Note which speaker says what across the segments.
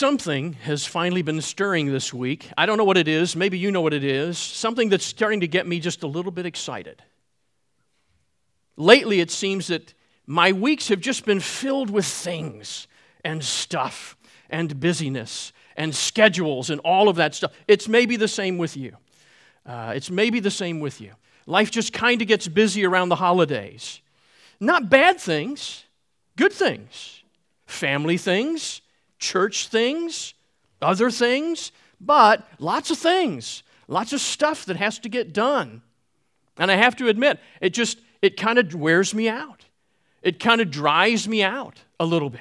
Speaker 1: Something has finally been stirring this week. I don't know what it is. Maybe you know what it is. Something that's starting to get me just a little bit excited. Lately, it seems that my weeks have just been filled with things and stuff and busyness and schedules and all of that stuff. It's maybe the same with you. Uh, it's maybe the same with you. Life just kind of gets busy around the holidays. Not bad things, good things, family things, church things, other things, but lots of things, lots of stuff that has to get done. And I have to admit, it just, it kind of wears me out. It kind of dries me out a little bit.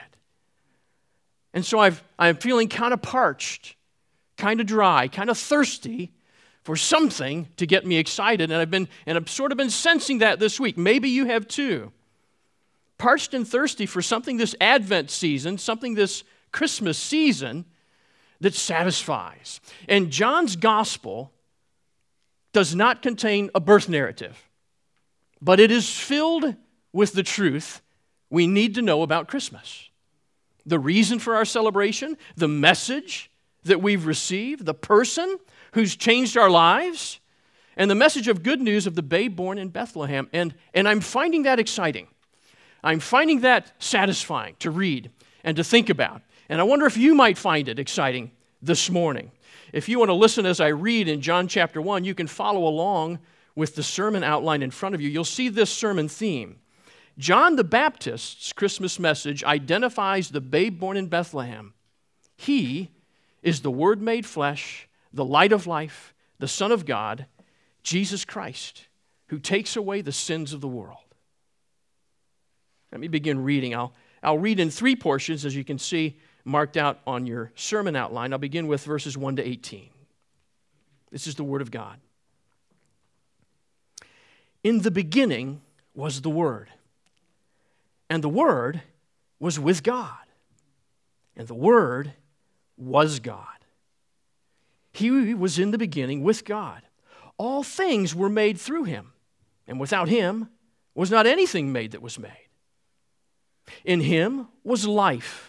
Speaker 1: And so I've, I'm feeling kind of parched, kind of dry, kind of thirsty for something to get me excited. And I've been, and I've sort of been sensing that this week. Maybe you have too. Parched and thirsty for something this Advent season, something this Christmas season that satisfies. And John's gospel does not contain a birth narrative, but it is filled with the truth we need to know about Christmas. The reason for our celebration, the message that we've received, the person who's changed our lives, and the message of good news of the babe born in Bethlehem. And, and I'm finding that exciting. I'm finding that satisfying to read and to think about. And I wonder if you might find it exciting this morning. If you want to listen as I read in John chapter 1, you can follow along with the sermon outline in front of you. You'll see this sermon theme. John the Baptist's Christmas message identifies the babe born in Bethlehem. He is the Word made flesh, the light of life, the Son of God, Jesus Christ, who takes away the sins of the world. Let me begin reading. I'll, I'll read in three portions, as you can see marked out on your sermon outline. I'll begin with verses 1 to 18. This is the Word of God. In the beginning was the Word, and the Word was with God, and the Word was God. He was in the beginning with God. All things were made through him, and without him was not anything made that was made. In him was life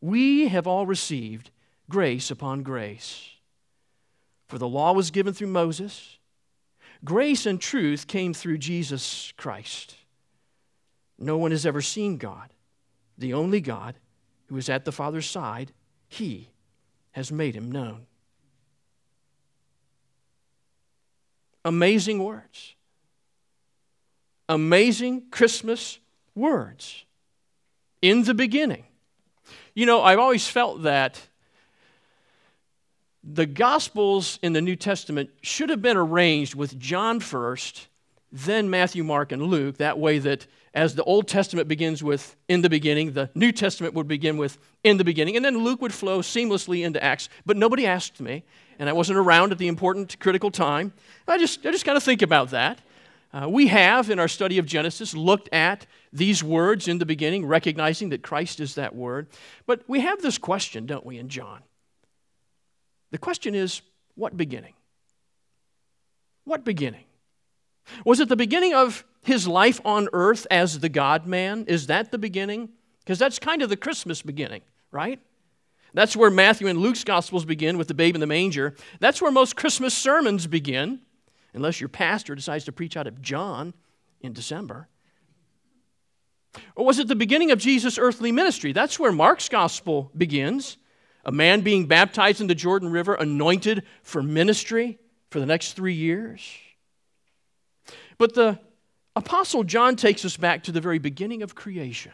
Speaker 1: we have all received grace upon grace. For the law was given through Moses, grace and truth came through Jesus Christ. No one has ever seen God, the only God who is at the Father's side. He has made him known. Amazing words. Amazing Christmas words. In the beginning, you know, I've always felt that the Gospels in the New Testament should have been arranged with John first, then Matthew, Mark, and Luke. That way, that as the Old Testament begins with in the beginning, the New Testament would begin with in the beginning, and then Luke would flow seamlessly into Acts. But nobody asked me, and I wasn't around at the important critical time. I just, I just got to think about that. Uh, we have, in our study of Genesis, looked at these words in the beginning, recognizing that Christ is that word. But we have this question, don't we, in John? The question is what beginning? What beginning? Was it the beginning of his life on earth as the God man? Is that the beginning? Because that's kind of the Christmas beginning, right? That's where Matthew and Luke's Gospels begin with the babe in the manger. That's where most Christmas sermons begin, unless your pastor decides to preach out of John in December. Or was it the beginning of Jesus' earthly ministry? That's where Mark's Gospel begins. A man being baptized in the Jordan River, anointed for ministry for the next three years. But the Apostle John takes us back to the very beginning of creation.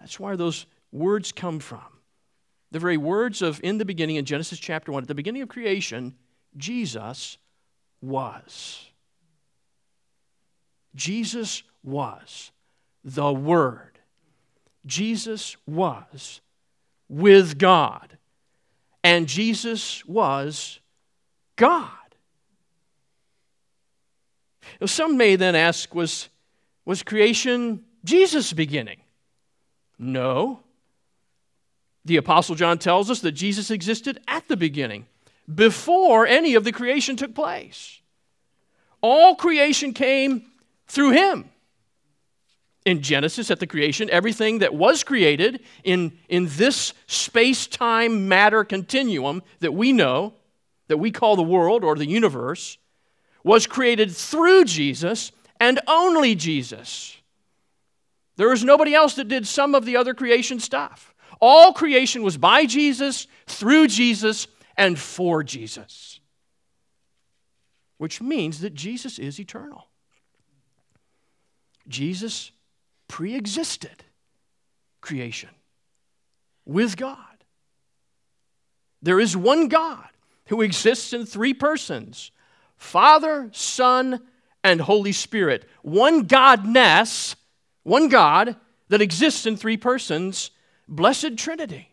Speaker 1: That's where those words come from. The very words of in the beginning in Genesis chapter 1, at the beginning of creation, Jesus was. Jesus was the Word. Jesus was with God. And Jesus was God. Now, some may then ask was, was creation Jesus' beginning? No. The Apostle John tells us that Jesus existed at the beginning, before any of the creation took place. All creation came through him. In Genesis, at the creation, everything that was created in, in this space time matter continuum that we know, that we call the world or the universe, was created through Jesus and only Jesus. There was nobody else that did some of the other creation stuff. All creation was by Jesus, through Jesus, and for Jesus. Which means that Jesus is eternal. Jesus pre existed creation with God. There is one God who exists in three persons Father, Son, and Holy Spirit. One Godness, one God that exists in three persons Blessed Trinity.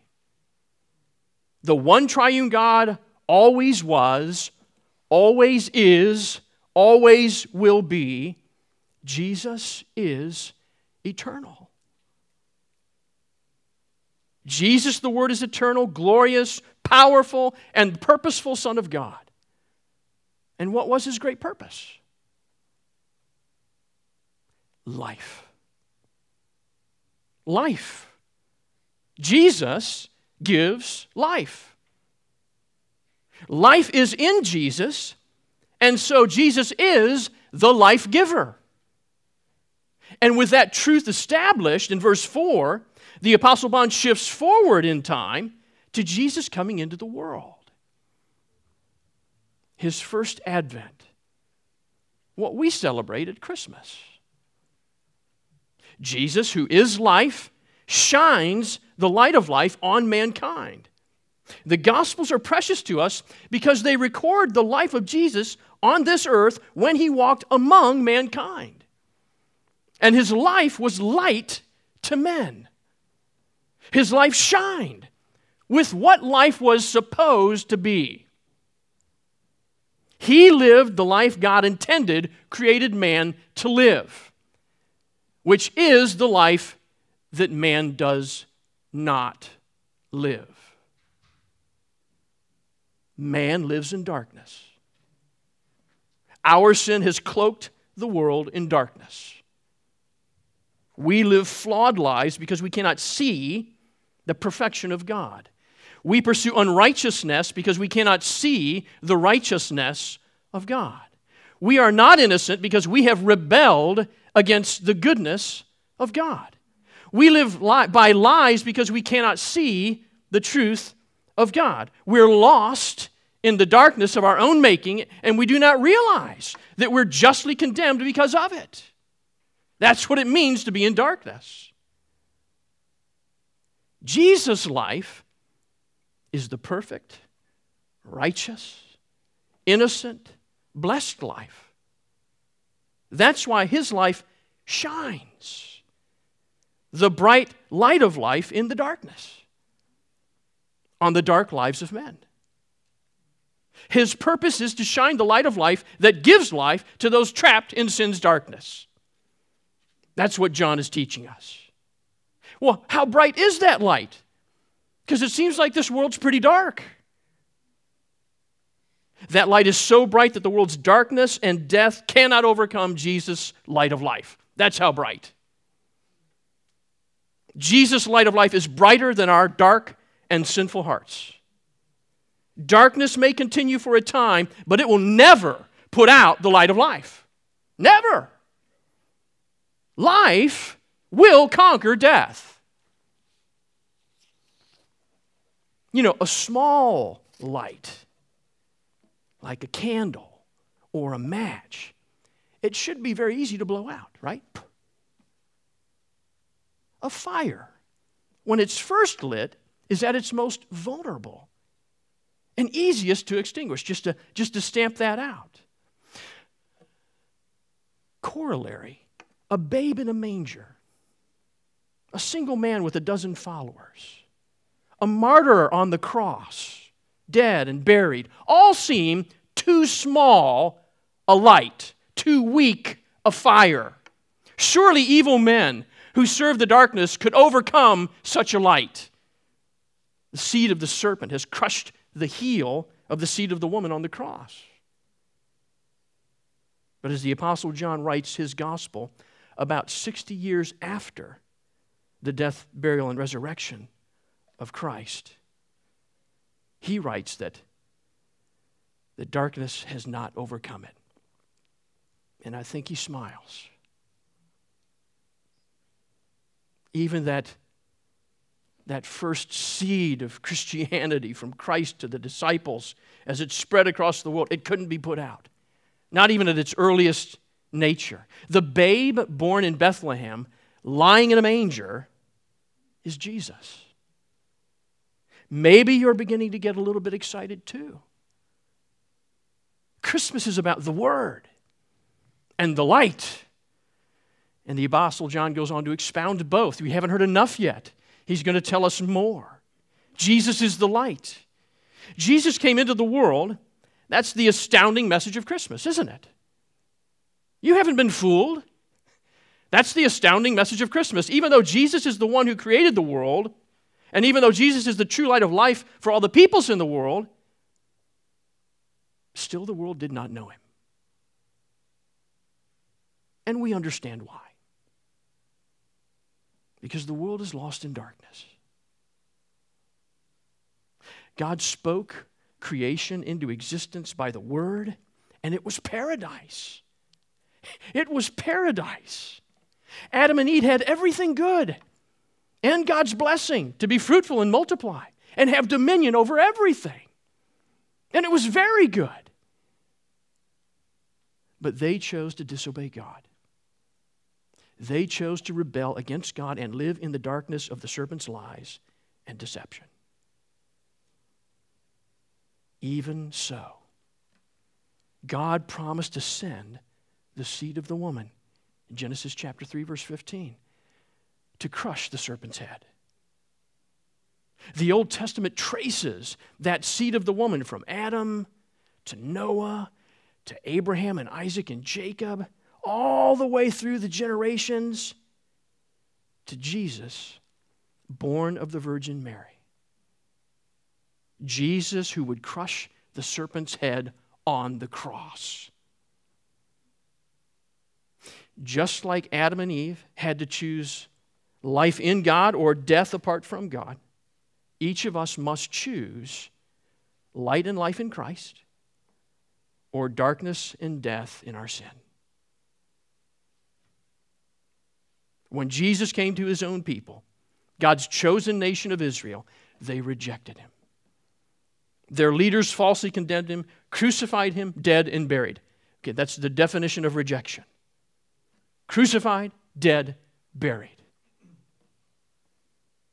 Speaker 1: The one triune God always was, always is, always will be. Jesus is eternal. Jesus, the Word, is eternal, glorious, powerful, and purposeful Son of God. And what was his great purpose? Life. Life. Jesus gives life. Life is in Jesus, and so Jesus is the life giver. And with that truth established in verse 4, the Apostle John shifts forward in time to Jesus coming into the world. His first advent, what we celebrate at Christmas. Jesus, who is life, shines the light of life on mankind. The Gospels are precious to us because they record the life of Jesus on this earth when he walked among mankind. And his life was light to men. His life shined with what life was supposed to be. He lived the life God intended created man to live, which is the life that man does not live. Man lives in darkness. Our sin has cloaked the world in darkness. We live flawed lives because we cannot see the perfection of God. We pursue unrighteousness because we cannot see the righteousness of God. We are not innocent because we have rebelled against the goodness of God. We live li- by lies because we cannot see the truth of God. We're lost in the darkness of our own making, and we do not realize that we're justly condemned because of it. That's what it means to be in darkness. Jesus' life is the perfect, righteous, innocent, blessed life. That's why his life shines the bright light of life in the darkness on the dark lives of men. His purpose is to shine the light of life that gives life to those trapped in sin's darkness. That's what John is teaching us. Well, how bright is that light? Because it seems like this world's pretty dark. That light is so bright that the world's darkness and death cannot overcome Jesus' light of life. That's how bright. Jesus' light of life is brighter than our dark and sinful hearts. Darkness may continue for a time, but it will never put out the light of life. Never. Life will conquer death. You know, a small light, like a candle or a match, it should be very easy to blow out, right? A fire, when it's first lit, is at its most vulnerable and easiest to extinguish, just to, just to stamp that out. Corollary a babe in a manger, a single man with a dozen followers, a martyr on the cross, dead and buried, all seem too small a light, too weak a fire. Surely evil men who served the darkness could overcome such a light. The seed of the serpent has crushed the heel of the seed of the woman on the cross. But as the Apostle John writes his gospel, about 60 years after the death, burial, and resurrection of Christ, he writes that the darkness has not overcome it. And I think he smiles. Even that that first seed of Christianity from Christ to the disciples as it spread across the world, it couldn't be put out, not even at its earliest nature. The babe born in Bethlehem, lying in a manger, is Jesus. Maybe you're beginning to get a little bit excited too. Christmas is about the Word and the light. And the Apostle John goes on to expound both. We haven't heard enough yet. He's going to tell us more. Jesus is the light. Jesus came into the world. That's the astounding message of Christmas, isn't it? You haven't been fooled. That's the astounding message of Christmas. Even though Jesus is the one who created the world, and even though Jesus is the true light of life for all the peoples in the world, still the world did not know him. And we understand why because the world is lost in darkness. God spoke creation into existence by the word, and it was paradise. It was paradise. Adam and Eve had everything good and God's blessing to be fruitful and multiply and have dominion over everything. And it was very good. But they chose to disobey God. They chose to rebel against God and live in the darkness of the serpent's lies and deception. Even so, God promised to send the seed of the woman Genesis chapter 3, verse 15 to crush the serpent's head. The Old Testament traces that seed of the woman from Adam to Noah to Abraham and Isaac and Jacob all the way through the generations to Jesus, born of the Virgin Mary. Jesus, who would crush the serpent's head on the cross. Just like Adam and Eve had to choose life in God or death apart from God, each of us must choose light and life in Christ or darkness and death in our sin. When Jesus came to his own people, God's chosen nation of Israel, they rejected him. Their leaders falsely condemned him, crucified him, dead, and buried. Okay, that's the definition of rejection crucified, dead, buried.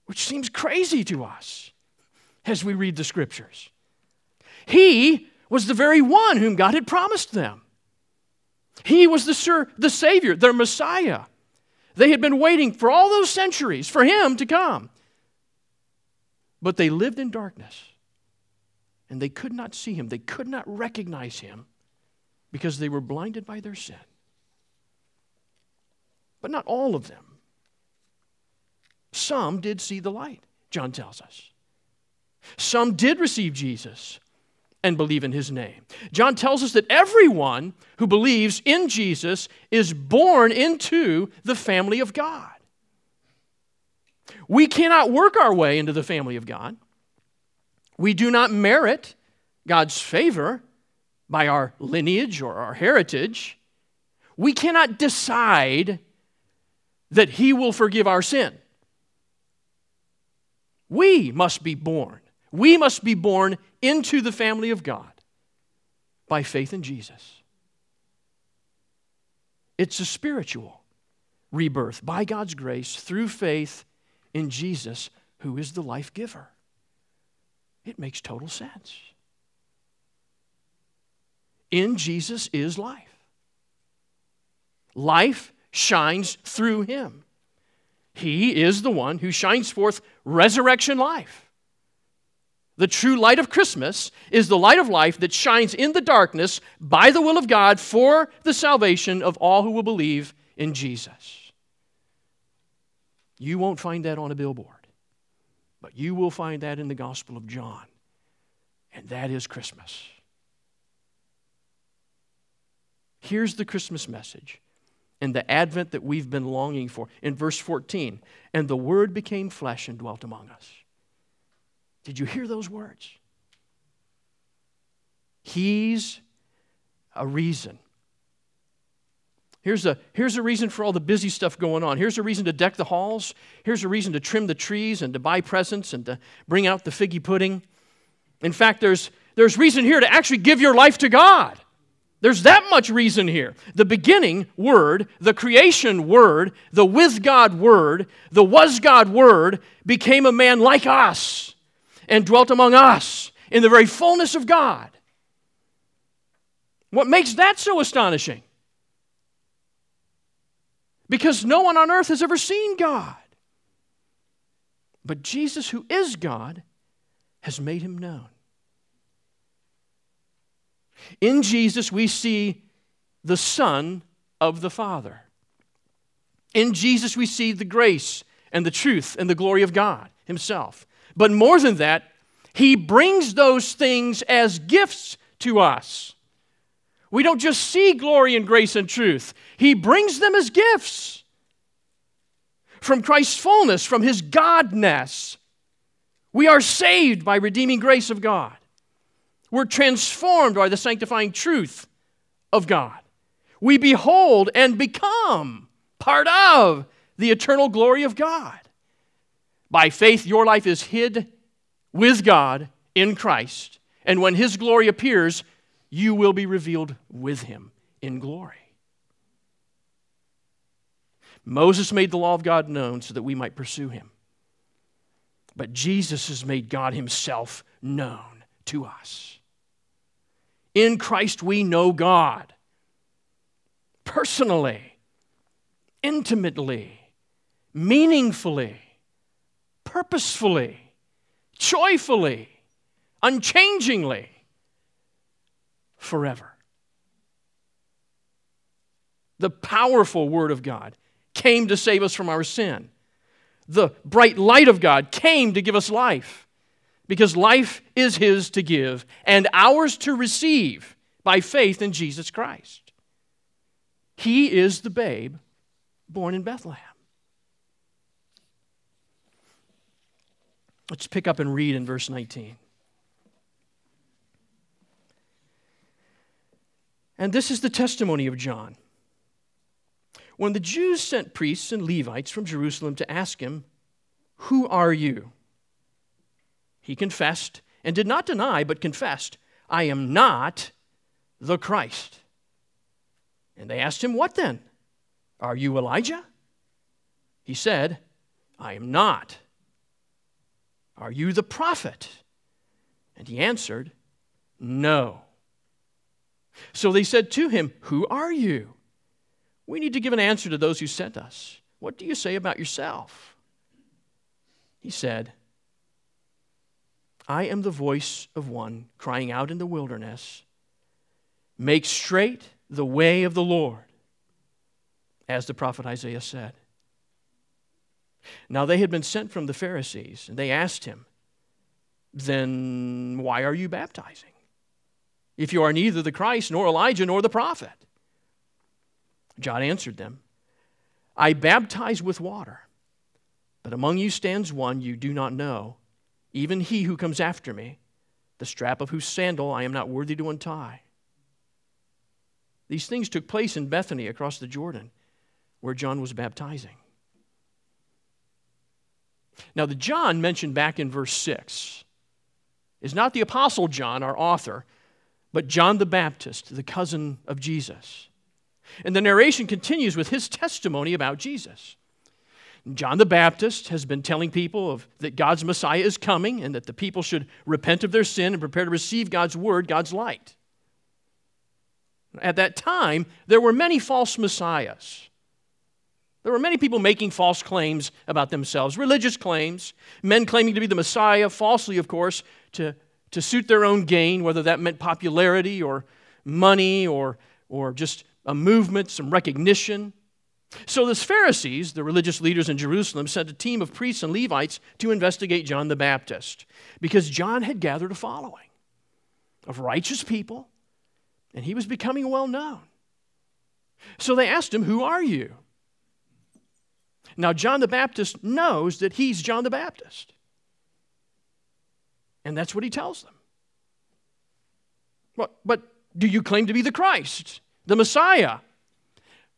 Speaker 1: Which seems crazy to us as we read the scriptures. He was the very one whom God had promised them. He was the, sir, the Savior, their Messiah. They had been waiting for all those centuries for him to come. But they lived in darkness. and they could not see him. They could not recognize him because they were blinded by their sin. But not all of them. Some did see the light, John tells us. Some did receive Jesus and believe in his name. John tells us that everyone who believes in Jesus is born into the family of God. We cannot work our way into the family of God. We do not merit God's favor by our lineage or our heritage. We cannot decide that He will forgive our sin. We must be born. We must be born into the family of God by faith in Jesus. It's a spiritual rebirth by God's grace through faith in Jesus, who is the life giver. It makes total sense. In Jesus is life. Life shines through him. He is the one who shines forth resurrection life. The true light of Christmas is the light of life that shines in the darkness by the will of God for the salvation of all who will believe in Jesus. You won't find that on a billboard, but you will find that in the Gospel of John. And that is Christmas. Here's the Christmas message and the advent that we've been longing for. In verse 14, and the Word became flesh and dwelt among us. Did you hear those words? He's a reason. Here's a, here's a reason for all the busy stuff going on. Here's a reason to deck the halls. Here's a reason to trim the trees and to buy presents and to bring out the figgy pudding. In fact, there's, there's reason here to actually give your life to God. There's that much reason here. The beginning word, the creation word, the with God word, the was God word became a man like us and dwelt among us in the very fullness of God. What makes that so astonishing? Because no one on earth has ever seen God. But Jesus, who is God, has made him known. In Jesus, we see the Son of the Father. In Jesus, we see the grace and the truth and the glory of God Himself. But more than that, He brings those things as gifts to us. We don't just see glory and grace and truth, He brings them as gifts. From Christ's fullness, from His Godness, we are saved by redeeming grace of God. We're transformed by the sanctifying truth of God. We behold and become part of the eternal glory of God. By faith, your life is hid with God in Christ. And when His glory appears, you will be revealed with Him in glory. Moses made the law of God known so that we might pursue Him. But Jesus has made God Himself known to us. In Christ, we know God personally, intimately, meaningfully, purposefully, joyfully, unchangingly, forever. The powerful Word of God came to save us from our sin. The bright light of God came to give us life because life is His to give and ours to receive by faith in Jesus Christ. He is the babe born in Bethlehem. Let's pick up and read in verse 19. And this is the testimony of John. When the Jews sent priests and Levites from Jerusalem to ask him, Who are you? He confessed and did not deny, but confessed, I am not the Christ. And they asked him, What then? Are you Elijah? He said, I am not. Are you the prophet? And he answered, No. So they said to him, Who are you? We need to give an answer to those who sent us. What do you say about yourself? He said, I am the voice of one crying out in the wilderness, Make straight the way of the Lord, as the prophet Isaiah said. Now they had been sent from the Pharisees, and they asked him, Then why are you baptizing? If you are neither the Christ, nor Elijah, nor the prophet. John answered them, I baptize with water, but among you stands one you do not know, even he who comes after me, the strap of whose sandal I am not worthy to untie. These things took place in Bethany across the Jordan, where John was baptizing. Now, the John mentioned back in verse 6 is not the Apostle John, our author, but John the Baptist, the cousin of Jesus. And the narration continues with his testimony about Jesus. John the Baptist has been telling people of, that God's Messiah is coming and that the people should repent of their sin and prepare to receive God's word, God's light. At that time, there were many false messiahs. There were many people making false claims about themselves, religious claims, men claiming to be the Messiah, falsely, of course, to, to suit their own gain, whether that meant popularity or money or, or just a movement, some recognition. So the Pharisees, the religious leaders in Jerusalem, sent a team of priests and Levites to investigate John the Baptist because John had gathered a following of righteous people and he was becoming well known. So they asked him, Who are you? Now, John the Baptist knows that he's John the Baptist. And that's what he tells them. But, but do you claim to be the Christ, the Messiah?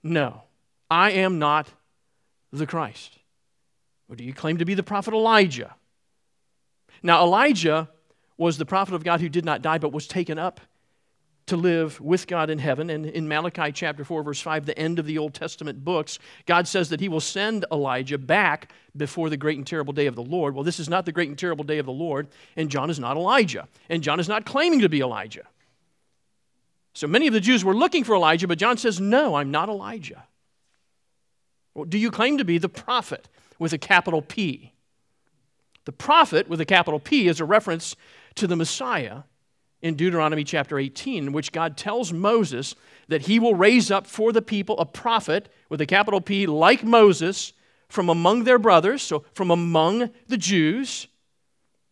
Speaker 1: No, I am not the Christ. Or do you claim to be the prophet Elijah? Now, Elijah was the prophet of God who did not die but was taken up to live with God in heaven. And in Malachi chapter 4, verse 5, the end of the Old Testament books, God says that he will send Elijah back before the great and terrible day of the Lord. Well, this is not the great and terrible day of the Lord, and John is not Elijah. And John is not claiming to be Elijah. So many of the Jews were looking for Elijah, but John says, No, I'm not Elijah. Well, do you claim to be the prophet with a capital P? The prophet with a capital P is a reference to the Messiah in Deuteronomy chapter 18, in which God tells Moses that he will raise up for the people a prophet with a capital P like Moses from among their brothers, so from among the Jews,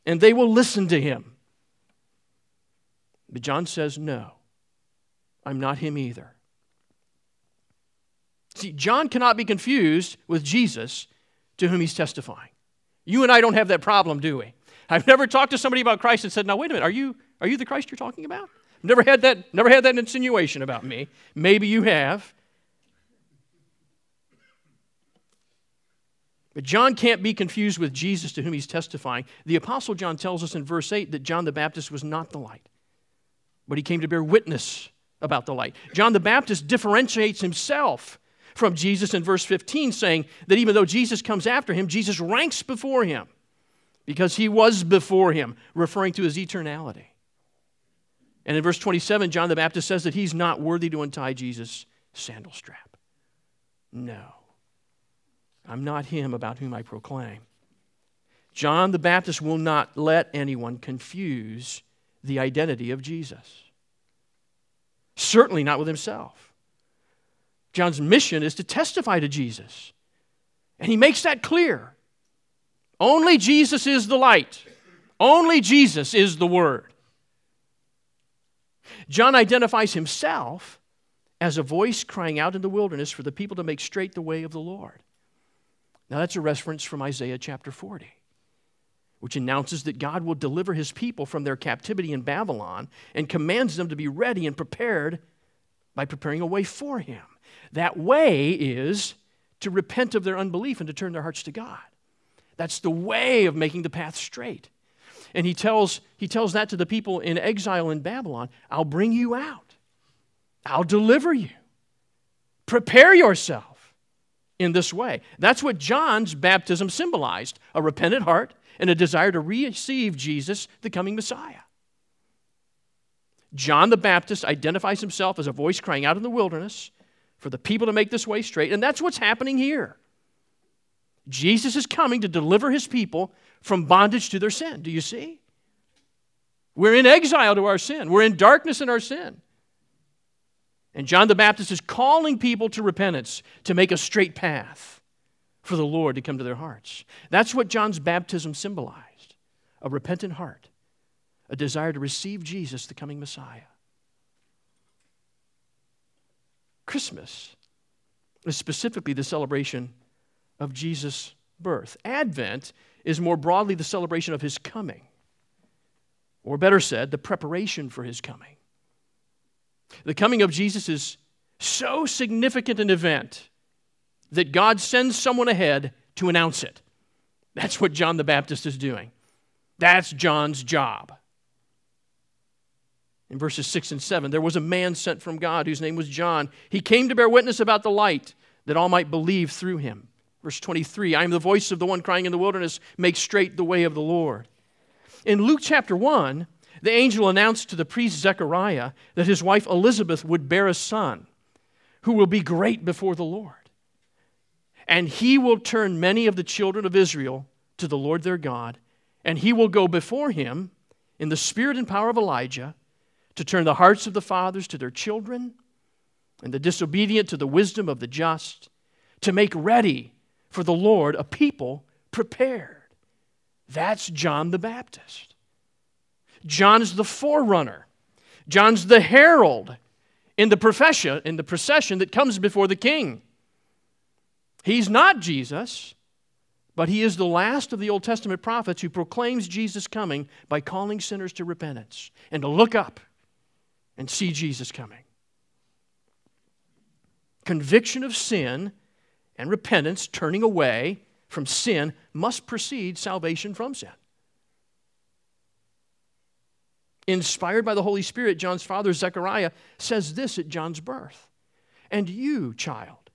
Speaker 1: and they will listen to him. But John says, No, I'm not him either. See, John cannot be confused with Jesus to whom he's testifying. You and I don't have that problem, do we? I've never talked to somebody about Christ and said, Now, wait a minute, are you, are you the Christ you're talking about? Never had that, never had that insinuation about me. Maybe you have. But John can't be confused with Jesus to whom he's testifying. The Apostle John tells us in verse 8 that John the Baptist was not the light, but he came to bear witness about the light. John the Baptist differentiates himself from Jesus in verse 15, saying that even though Jesus comes after him, Jesus ranks before him because he was before him, referring to his eternality. And in verse 27, John the Baptist says that he's not worthy to untie Jesus' sandal strap. No, I'm not him about whom I proclaim. John the Baptist will not let anyone confuse the identity of Jesus. Certainly not with himself. John's mission is to testify to Jesus. And he makes that clear. Only Jesus is the light, only Jesus is the Word. John identifies himself as a voice crying out in the wilderness for the people to make straight the way of the Lord. Now, that's a reference from Isaiah chapter 40, which announces that God will deliver his people from their captivity in Babylon and commands them to be ready and prepared by preparing a way for him. That way is to repent of their unbelief and to turn their hearts to God. That's the way of making the path straight. And he tells, he tells that to the people in exile in Babylon I'll bring you out, I'll deliver you. Prepare yourself in this way. That's what John's baptism symbolized a repentant heart and a desire to receive Jesus, the coming Messiah. John the Baptist identifies himself as a voice crying out in the wilderness for the people to make this way straight, and that's what's happening here. Jesus is coming to deliver his people from bondage to their sin. Do you see? We're in exile to our sin, we're in darkness in our sin. And John the Baptist is calling people to repentance, to make a straight path for the Lord to come to their hearts. That's what John's baptism symbolized a repentant heart, a desire to receive Jesus, the coming Messiah. Christmas is specifically the celebration of Jesus' birth. Advent is more broadly the celebration of his coming, or better said, the preparation for his coming. The coming of Jesus is so significant an event that God sends someone ahead to announce it. That's what John the Baptist is doing. That's John's job. In verses 6 and 7, there was a man sent from God whose name was John. He came to bear witness about the light that all might believe through him. Verse 23 I am the voice of the one crying in the wilderness, make straight the way of the Lord. In Luke chapter 1, the angel announced to the priest Zechariah that his wife Elizabeth would bear a son who will be great before the Lord. And he will turn many of the children of Israel to the Lord their God, and he will go before him in the spirit and power of Elijah to turn the hearts of the fathers to their children and the disobedient to the wisdom of the just, to make ready for the Lord a people prepared. That's John the Baptist. John's the forerunner. John's the herald in the profession, in the procession that comes before the king. He's not Jesus, but he is the last of the Old Testament prophets who proclaims Jesus coming by calling sinners to repentance and to look up and see Jesus coming. Conviction of sin and repentance, turning away from sin, must precede salvation from sin. inspired by the Holy Spirit, John's father, Zechariah, says this at John's birth And you, child,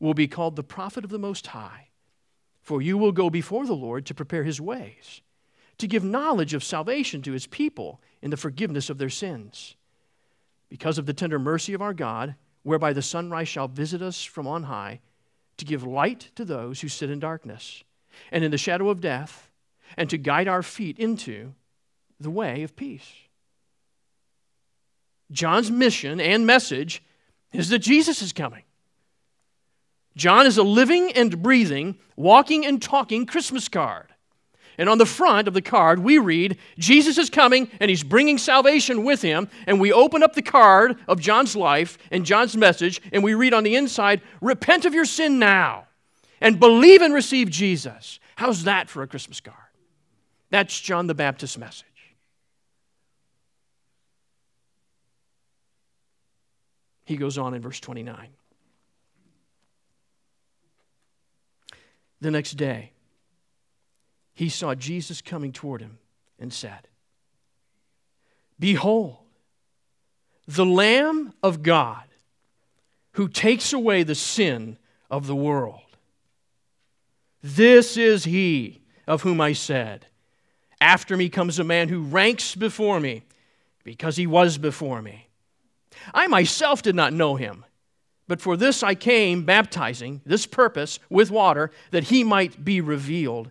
Speaker 1: will be called the prophet of the Most High, for you will go before the Lord to prepare his ways, to give knowledge of salvation to his people in the forgiveness of their sins. Because of the tender mercy of our God, whereby the sunrise shall visit us from on high, to give light to those who sit in darkness and in the shadow of death, and to guide our feet into the way of peace. John's mission and message is that Jesus is coming. John is a living and breathing, walking and talking Christmas card. And on the front of the card, we read, Jesus is coming and he's bringing salvation with him. And we open up the card of John's life and John's message, and we read on the inside, Repent of your sin now and believe and receive Jesus. How's that for a Christmas card? That's John the Baptist's message. He goes on in verse 29. The next day, he saw Jesus coming toward him and said, Behold, the Lamb of God who takes away the sin of the world. This is he of whom I said, After me comes a man who ranks before me because he was before me. I myself did not know him, but for this I came baptizing, this purpose, with water, that he might be revealed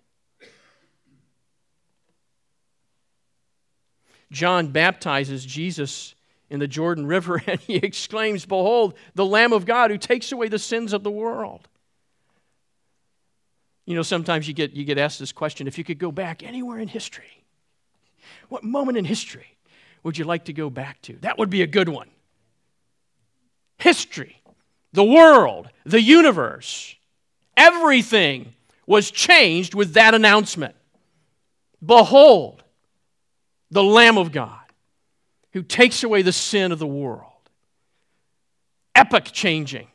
Speaker 1: John baptizes Jesus in the Jordan River and he exclaims, Behold, the Lamb of God who takes away the sins of the world. You know, sometimes you get, you get asked this question if you could go back anywhere in history, what moment in history would you like to go back to? That would be a good one history, the world, the universe, everything was changed with that announcement. Behold, the Lamb of God who takes away the sin of the world. Epoch changing,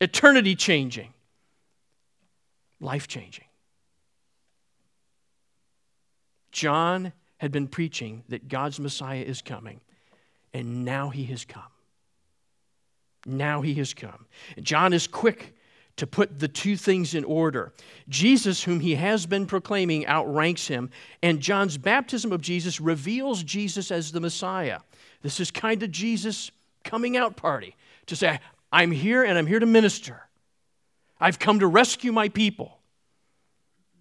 Speaker 1: eternity changing, life changing. John had been preaching that God's Messiah is coming, and now he has come. Now he has come. John is quick to put the two things in order. Jesus, whom he has been proclaiming, outranks him, and John's baptism of Jesus reveals Jesus as the Messiah. This is kind of Jesus' coming out party to say, I'm here and I'm here to minister. I've come to rescue my people.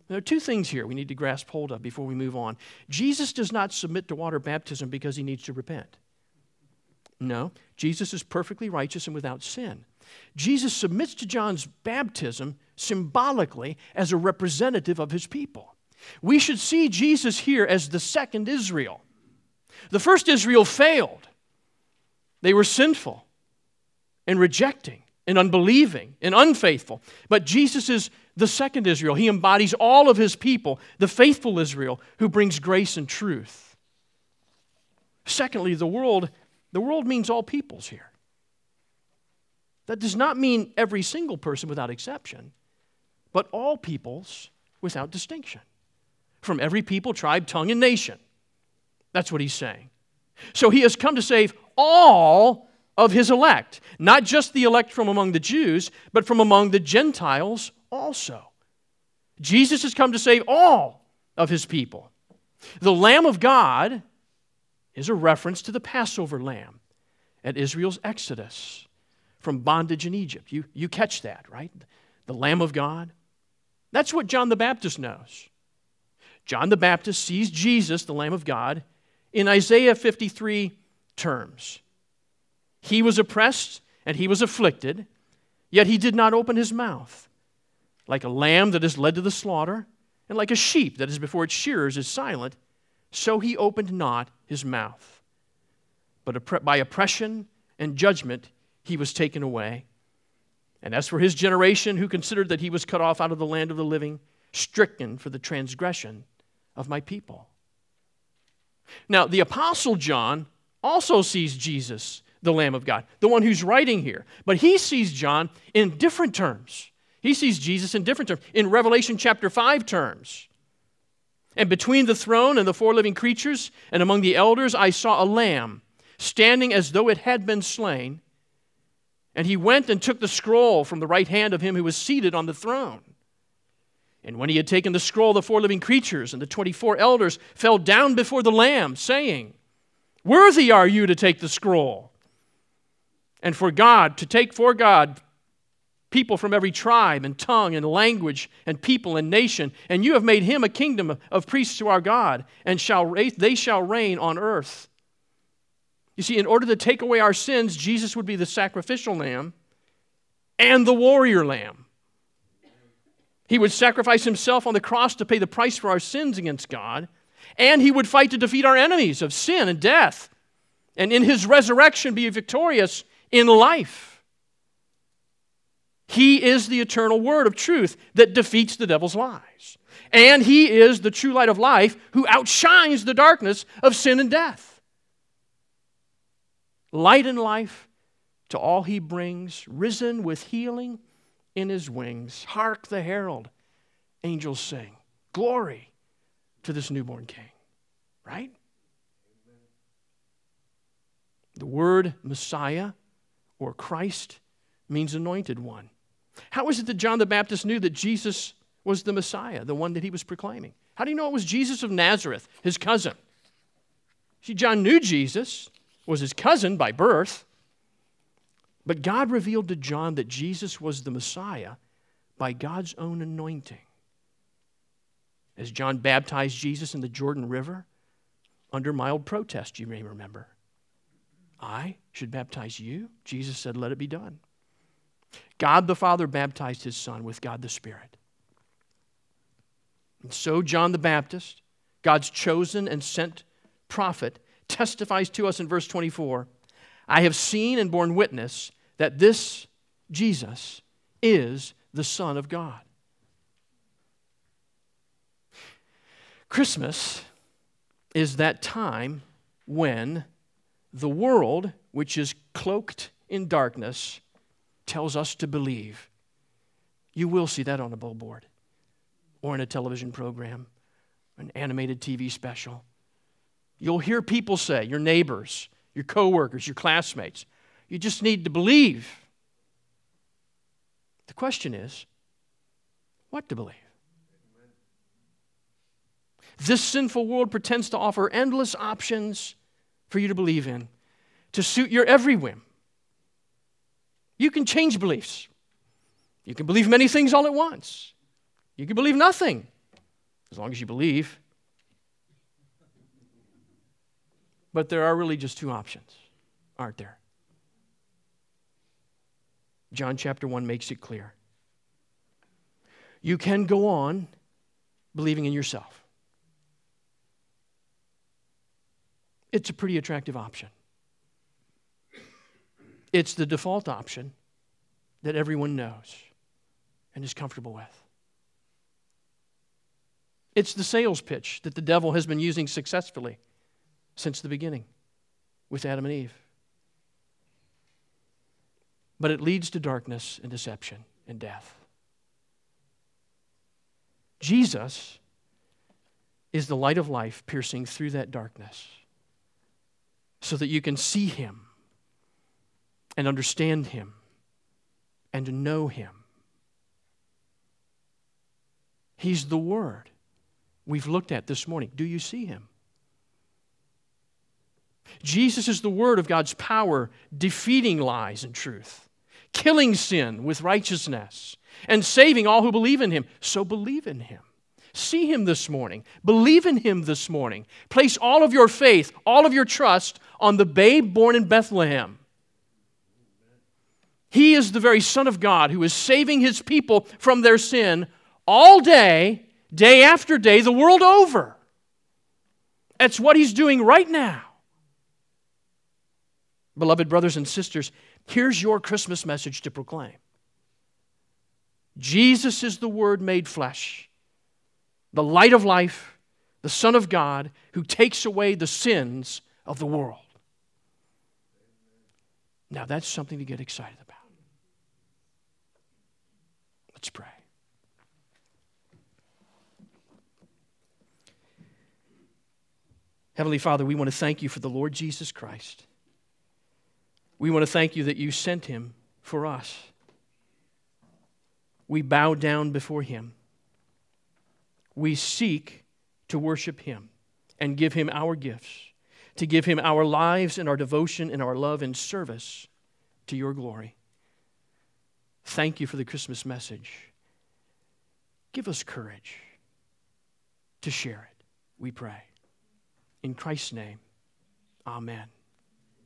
Speaker 1: There are two things here we need to grasp hold of before we move on. Jesus does not submit to water baptism because he needs to repent. No, Jesus is perfectly righteous and without sin. Jesus submits to John's baptism symbolically as a representative of his people. We should see Jesus here as the second Israel. The first Israel failed, they were sinful and rejecting and unbelieving and unfaithful. But Jesus is the second Israel. He embodies all of his people, the faithful Israel who brings grace and truth. Secondly, the world the world means all peoples here. That does not mean every single person without exception, but all peoples without distinction. From every people, tribe, tongue, and nation. That's what he's saying. So he has come to save all of his elect, not just the elect from among the Jews, but from among the Gentiles also. Jesus has come to save all of his people. The Lamb of God is a reference to the Passover lamb at Israel's exodus from bondage in Egypt. You, you catch that, right? The Lamb of God. That's what John the Baptist knows. John the Baptist sees Jesus, the Lamb of God, in Isaiah 53 terms. He was oppressed and he was afflicted, yet he did not open his mouth. Like a lamb that is led to the slaughter, and like a sheep that is before its shearers is silent, so he opened not his mouth. But by oppression and judgment he was taken away. And as for his generation, who considered that he was cut off out of the land of the living, stricken for the transgression of my people. Now, the Apostle John also sees Jesus, the Lamb of God, the one who's writing here. But he sees John in different terms. He sees Jesus in different terms, in Revelation chapter 5 terms. And between the throne and the four living creatures and among the elders, I saw a lamb standing as though it had been slain. And he went and took the scroll from the right hand of him who was seated on the throne. And when he had taken the scroll, the four living creatures and the 24 elders fell down before the Lamb, saying, Worthy are you to take the scroll. And for God, to take for God people from every tribe and tongue and language and people and nation. And you have made him a kingdom of priests to our God, and shall, they shall reign on earth. You see, in order to take away our sins, Jesus would be the sacrificial lamb and the warrior lamb. He would sacrifice himself on the cross to pay the price for our sins against God, and he would fight to defeat our enemies of sin and death, and in his resurrection be victorious in life. He is the eternal word of truth that defeats the devil's lies. And he is the true light of life who outshines the darkness of sin and death. Light and life to all he brings, risen with healing in his wings. Hark the herald, angels sing. Glory to this newborn king. Right? The word Messiah or Christ means anointed one. How is it that John the Baptist knew that Jesus was the Messiah, the one that he was proclaiming? How do you know it was Jesus of Nazareth, his cousin? See, John knew Jesus was his cousin by birth, but God revealed to John that Jesus was the Messiah by God's own anointing. As John baptized Jesus in the Jordan River under mild protest, you may remember. I should baptize you? Jesus said, Let it be done. God the Father baptized his Son with God the Spirit. And so, John the Baptist, God's chosen and sent prophet, testifies to us in verse 24 I have seen and borne witness that this Jesus is the Son of God. Christmas is that time when the world, which is cloaked in darkness, tells us to believe. You will see that on a billboard or in a television program, an animated TV special. You'll hear people say, your neighbors, your coworkers, your classmates, you just need to believe. The question is, what to believe? This sinful world pretends to offer endless options for you to believe in to suit your every whim. You can change beliefs. You can believe many things all at once. You can believe nothing as long as you believe. But there are really just two options, aren't there? John chapter 1 makes it clear. You can go on believing in yourself. It's a pretty attractive option. It's the default option that everyone knows and is comfortable with. It's the sales pitch that the devil has been using successfully since the beginning with Adam and Eve. But it leads to darkness and deception and death. Jesus is the light of life piercing through that darkness so that you can see him and understand him and know him. He's the Word we've looked at this morning. Do you see him? Jesus is the Word of God's power, defeating lies and truth, killing sin with righteousness, and saving all who believe in him. So believe in him. See him this morning. Believe in him this morning. Place all of your faith, all of your trust on the babe born in Bethlehem. He is the very Son of God who is saving his people from their sin all day, day after day, the world over. That's what he's doing right now. Beloved brothers and sisters, here's your Christmas message to proclaim Jesus is the Word made flesh, the light of life, the Son of God, who takes away the sins of the world. Now, that's something to get excited about. Let's pray. Heavenly Father, we want to thank you for the Lord Jesus Christ. We want to thank you that you sent him for us. We bow down before him. We seek to worship him and give him our gifts, to give him our lives and our devotion and our love and service to your glory. Thank you for the Christmas message. Give us courage to share it, we pray. In Christ's name, amen.